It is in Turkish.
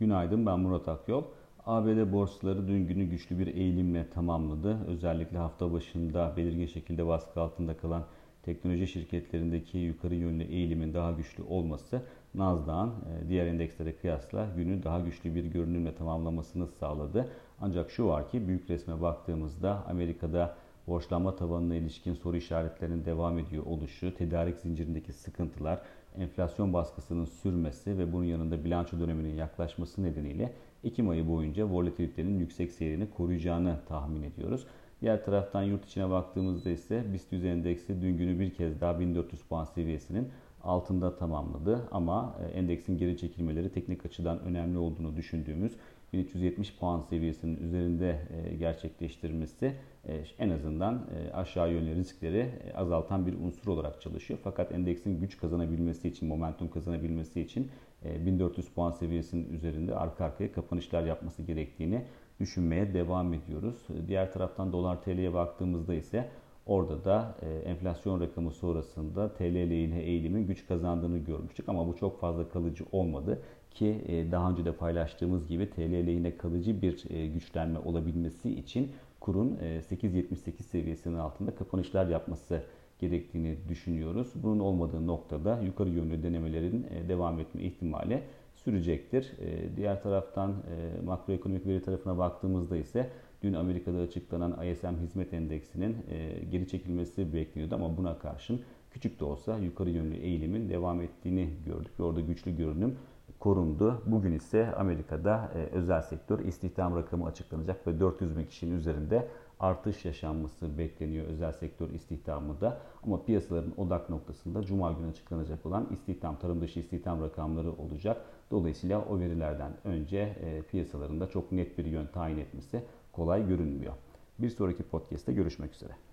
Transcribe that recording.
Günaydın ben Murat Akyol. ABD borsaları dün günü güçlü bir eğilimle tamamladı. Özellikle hafta başında belirgin şekilde baskı altında kalan teknoloji şirketlerindeki yukarı yönlü eğilimin daha güçlü olması Nasdaq'ın e, diğer endekslere kıyasla günü daha güçlü bir görünümle tamamlamasını sağladı. Ancak şu var ki büyük resme baktığımızda Amerika'da borçlanma tabanına ilişkin soru işaretlerinin devam ediyor oluşu, tedarik zincirindeki sıkıntılar, enflasyon baskısının sürmesi ve bunun yanında bilanço döneminin yaklaşması nedeniyle Ekim ayı boyunca volatilitenin yüksek seyrini koruyacağını tahmin ediyoruz. Diğer taraftan yurt içine baktığımızda ise BIST 100 endeksi dün günü bir kez daha 1400 puan seviyesinin altında tamamladı. Ama e, endeksin geri çekilmeleri teknik açıdan önemli olduğunu düşündüğümüz 1370 puan seviyesinin üzerinde e, gerçekleştirmesi e, en azından aşağı yönlü riskleri azaltan bir unsur olarak çalışıyor. Fakat endeksin güç kazanabilmesi için, momentum kazanabilmesi için 1400 puan seviyesinin üzerinde arka arkaya kapanışlar yapması gerektiğini düşünmeye devam ediyoruz. Diğer taraftan dolar TL'ye baktığımızda ise Orada da e, enflasyon rakamı sonrasında TL lehine eğilimin güç kazandığını görmüştük ama bu çok fazla kalıcı olmadı ki e, daha önce de paylaştığımız gibi TL lehine kalıcı bir e, güçlenme olabilmesi için kurun 8.78 seviyesinin altında kapanışlar yapması gerektiğini düşünüyoruz. Bunun olmadığı noktada yukarı yönlü denemelerin devam etme ihtimali sürecektir. Diğer taraftan makroekonomik veri tarafına baktığımızda ise Dün Amerika'da açıklanan ISM hizmet endeksinin e, geri çekilmesi bekleniyordu ama buna karşın küçük de olsa yukarı yönlü eğilimin devam ettiğini gördük orada güçlü görünüm korundu. Bugün ise Amerika'da e, özel sektör istihdam rakamı açıklanacak ve 400 bin kişinin üzerinde artış yaşanması bekleniyor özel sektör istihdamı da. Ama piyasaların odak noktasında Cuma günü açıklanacak olan istihdam, tarım dışı istihdam rakamları olacak. Dolayısıyla o verilerden önce e, piyasalarında çok net bir yön tayin etmesi kolay görünmüyor. Bir sonraki podcast'te görüşmek üzere.